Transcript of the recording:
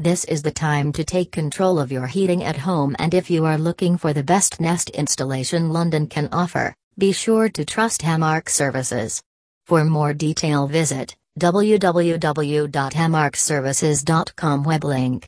This is the time to take control of your heating at home and if you are looking for the best Nest installation London can offer, be sure to trust Amarc Services. For more detail visit www.amarcservices.com web link.